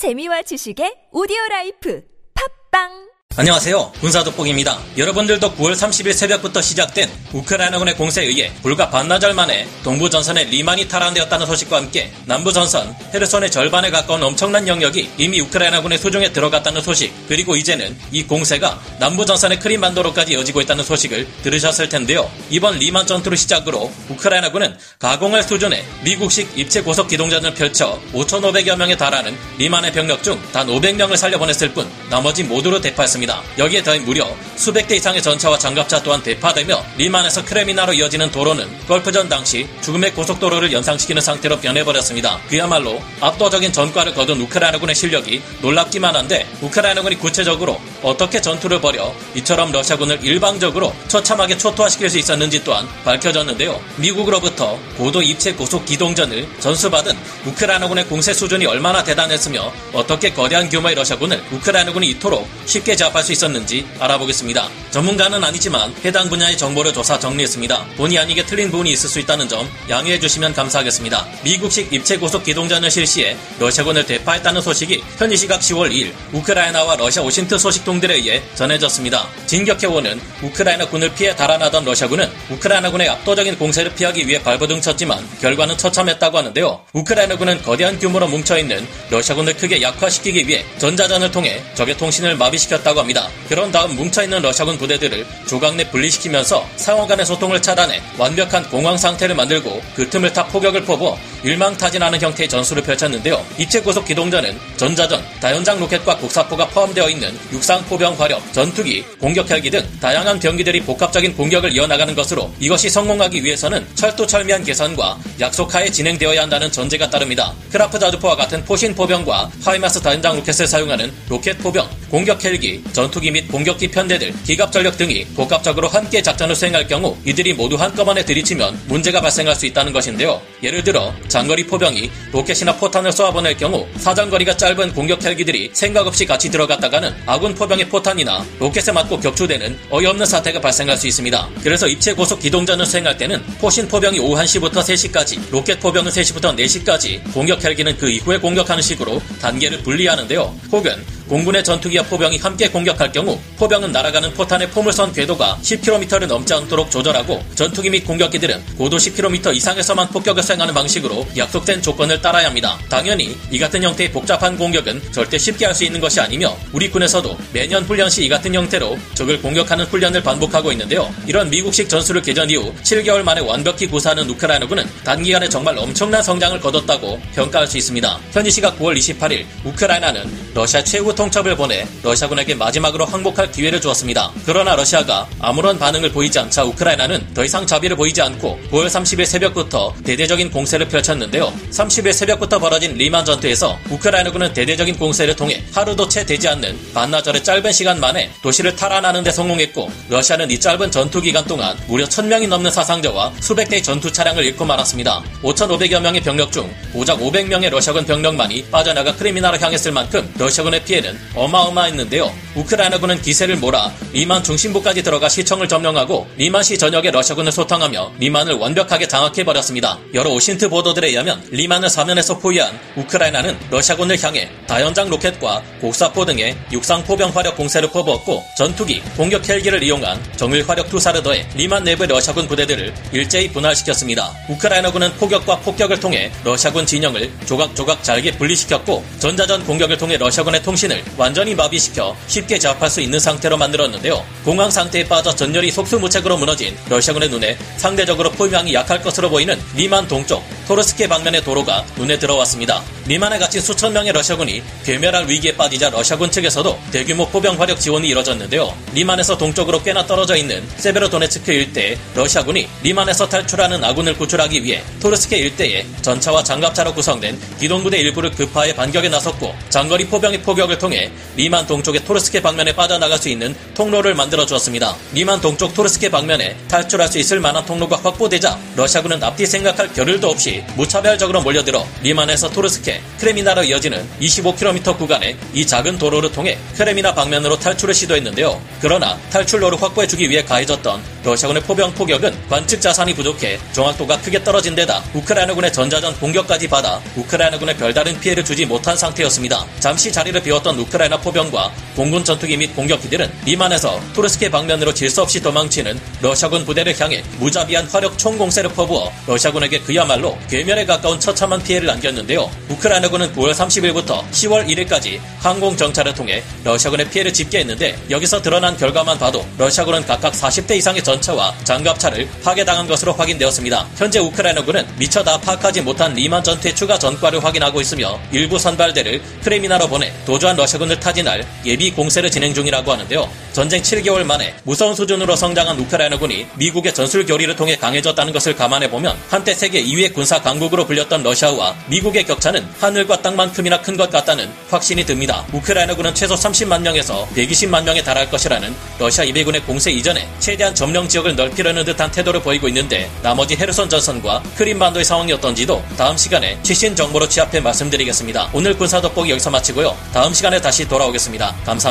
재미와 지식의 오디오 라이프. 팟빵 안녕하세요. 군사독복입니다. 여러분들도 9월 30일 새벽부터 시작된 우크라이나군의 공세에 의해 불과 반나절 만에 동부 전선의 리만이 탈환되었다는 소식과 함께 남부 전선 헤르손의 절반에 가까운 엄청난 영역이 이미 우크라이나군의 수중에 들어갔다는 소식 그리고 이제는 이 공세가 남부 전선의 크림반도로까지 이어지고 있다는 소식을 들으셨을 텐데요. 이번 리만 전투를 시작으로 우크라이나군은 가공할 수준의 미국식 입체 고속 기동전을 펼쳐 5,500여 명에 달하는 리만의 병력 중 단 500명을 살려보냈을 뿐 나머지 모두를 대파했습니다. 여기에 더해 무려 수백 대 이상의 전차와 장갑차 또한 대파되며 리만에서 크레미나로 이어지는 도로는 걸프전 당시 죽음의 고속도로를 연상시키는 상태로 변해버렸습니다. 그야말로 압도적인 전과를 거둔 우크라이나군의 실력이 놀랍기만 한데 우크라이나군이 구체적으로 어떻게 전투를 벌여 이처럼 러시아군을 일방적으로 처참하게 초토화시킬 수 있었는지 또한 밝혀졌는데요. 미국으로부터 고도 입체 고속 기동전을 전수받은 우크라이나군의 공세 수준이 얼마나 대단했으며 어떻게 거대한 규모의 러시아군을 우크라이나군 이 이토록 쉽게 잡 제압할 수 있었는지 알아보겠습니다. 전문가는 아니지만 해당 분야의 정보를 조사 정리했습니다. 본의 아니게 틀린 부분이 있을 수 있다는 점 양해해 주시면 감사하겠습니다. 미국식 입체 고속 기동전을 실시해 러시아군을 대파했다는 소식이 현지 시각 10월 2일 우크라이나와 러시아 OSINT 소식통들에 의해 전해졌습니다. 진격해오는 우크라이나 군을 피해 달아나던 러시아군은 우크라이나군의 압도적인 공세를 피하기 위해 발버둥 쳤지만 결과는 처참했다고 하는데요. 우크라이나군은 거대한 규모로 뭉쳐있는 러시아군을 크게 약화시키기 위해 전자전을 통해 적의 통신을 마비시켰다고 합니다. 그런 다음 뭉쳐있는 러시아군 부대들을 조각 내 분리시키면서 상호 간의 소통을 차단해 완벽한 공황 상태를 만들고 그 틈을 타 포격을 퍼부어 일망타진하는 형태의 전술을 펼쳤는데요. 입체 고속 기동전은 전자전, 다연장 로켓과 곡사포가 포함되어 있는 육상 포병 화력, 전투기, 공격 헬기 등 다양한 병기들이 복합적인 공격을 이어나가는 것으로 이것이 성공하기 위해서는 철두철미한 계산과 약속하에 진행되어야 한다는 전제가 따릅니다. 크라프 자주포와 같은 포신 포병과 하이마스 다연장 로켓을 사용하는 로켓 포병, 공격 헬기, 전투기 및 공격기 편대들, 기갑 전력 등이 복합적으로 함께 작전을 수행할 경우 이들이 모두 한꺼번에 들이치면 문제가 발생할 수 있다는 것인데요. 예를 들어 장거리 포병이 로켓이나 포탄을 쏘아보낼 경우 사정거리가 짧은 공격 헬기들이 생각 없이 같이 들어갔다가는 아군 포병의 포탄이나 로켓에 맞고 격추되는 어이없는 사태가 발생할 수 있습니다. 그래서 입체 고속 기동전을 수행할 때는 포신 포병이 오후 1시부터 3시까지, 로켓 포병은 3시부터 4시까지, 공격 헬기는 그 이후에 공격하는 식으로 단계를 분리하는데요. 혹은 공군의 전투기와 포병이 함께 공격할 경우 포병은 날아가는 포탄의 포물선 궤도가 10km를 넘지 않도록 조절하고 전투기 및 공격기들은 고도 10km 이상에서만 폭격을 수행하는 방식으로 약속된 조건을 따라야 합니다. 당연히 이 같은 형태의 복잡한 공격은 절대 쉽게 할 수 있는 것이 아니며 우리 군에서도 매년 훈련 시 이 같은 형태로 적을 공격하는 훈련을 반복하고 있는데요. 이런 미국식 전술을 개전 이후 7개월 만에 완벽히 구사하는 우크라이나군은 단기간에 정말 엄청난 성장을 거뒀다고 평가할 수 있습니다. 현지 시각 9월 28일 우크라이나는 러시아 최후 통첩을 보내 러시아군에게 마지막으로 항복할 기회를 주었습니다. 그러나 러시아가 아무런 반응을 보이지 않자 우크라이나는 더 이상 자비를 보이지 않고 9월 30일 새벽부터 대대적인 공세를 펼쳤는데요. 30일 새벽부터 벌어진 리만 전투에서 우크라이나군은 대대적인 공세를 통해 하루도 채 되지 않는 반나절의 짧은 시간 만에 도시를 탈환하는 데 성공했고 러시아는 이 짧은 전투 기간 동안 무려 1000명이 넘는 사상자와 수백 대의 전투 차량을 잃고 말았습니다. 5,500여 명의 병력 중 고작 500명의 러시아군 병력만이 빠져나가 크리미나로 향했을 만큼 러시아군의 피해는 어마어마했는데요. 우크라이나군은 기세를 몰아 리만 중심부까지 들어가 시청을 점령하고 리만시 전역에 러시아군을 소탕하며 리만을 완벽하게 장악해버렸습니다. 여러 OSINT 보도들에 의하면 리만을 사면에서 포위한 우크라이나는 러시아군을 향해 다연장 로켓과 곡사포 등의 육상 포병 화력 공세를 퍼부었고 전투기, 공격 헬기를 이용한 정밀 화력 투사를 더해 리만 내부의 러시아군 부대들을 일제히 분할시켰습니다. 우크라이나군은 포격과 폭격을 통해 러시아군 진영을 조각조각 잘게 분리시켰고 전자전 공격을 통해 러시아군의 통신을 완전히 마비시켜 쉽게 제압할 수 있는 상태로 만들었는데요. 공황 상태에 빠져 전열이 속수무책으로 무너진 러시아군의 눈에 상대적으로 포위망이 약할 것으로 보이는 리만 동쪽 토르스케 방면의 도로가 눈에 들어왔습니다. 리만에 갇힌 수천 명의 러시아군이 괴멸할 위기에 빠지자 러시아군 측에서도 대규모 포병 화력 지원이 이뤄졌는데요. 리만에서 동쪽으로 꽤나 떨어져 있는 세베로도네츠크 일대에 러시아군이 리만에서 탈출하는 아군을 구출하기 위해 토르스케 일대에 전차와 장갑차로 구성된 기동부대 일부를 급파해 반격에 나섰고 장거리 포병의 포격을 통해 리만 동쪽의 토르스케 방면에 빠져나갈 수 있는 통로를 만들어 주었습니다. 리만 동쪽 토르스케 방면에 탈출할 수 있을 만한 통로가 확보되자 러시아군은 앞뒤 생각할 겨를도 없이 무차별적으로 몰려들어 리만에서 토르스케, 크레미나로 이어지는 25km 구간의 이 작은 도로를 통해 크레미나 방면으로 탈출을 시도했는데요. 그러나 탈출로를 확보해주기 위해 가해졌던 러시아군의 포병 포격은 관측 자산이 부족해 정확도가 크게 떨어진 데다 우크라이나군의 전자전 공격까지 받아 우크라이나군에 별다른 피해를 주지 못한 상태였습니다. 잠시 자리를 비웠던 우크라이나 포병과 공군 전투기 및 공격기들은 리만에서 토르스케 방면으로 질서 없이 도망치는 러시아군 부대를 향해 무자비한 화력 총공세를 퍼부어 러시아군에게 그야말로 괴멸에 가까운 처참한 피해를 안겼는데요. 우크라이나군은 9월 30일부터 10월 1일까지 항공 정찰을 통해 러시아군의 피해를 집계했는데 여기서 드러난 결과만 봐도 러시아군은 각각 40대 이상의 전차와 장갑차를 파괴당한 것으로 확인되었습니다. 현재 우크라이나군은 미처 다 파악하지 못한 리만 전투의 추가 전과를 확인하고 있으며 일부 선발대를 크레미나로 보내 도주한 러시아군을 타진할 예비 공세를 진행 중이라고 하는데요. 전쟁 7개월 만에 무서운 수준으로 성장한 우크라이나군이 미국의 전술 교리를 통해 강해졌다는 것을 감안해 보면 한때 세계 2위의 군사 강국으로 불렸던 러시아와 미국의 격차는 하늘과 땅만큼이나 큰 것 같다는 확신이 듭니다. 우크라이나군은 최소 30만 명에서 120만 명에 달할 것이라는 러시아 200군의 공세 이전에 최대한 점령 지역을 넓히려는 듯한 태도를 보이고 있는데 나머지 헤르손 전선과 크림반도의 상황이 어떤지도 다음 시간에 최신 정보로 취합해 말씀드리겠습니다. 오늘 군사 돋보기 여기서 마치고요. 다음 시간에 다시 돌아오겠습니다. 감사합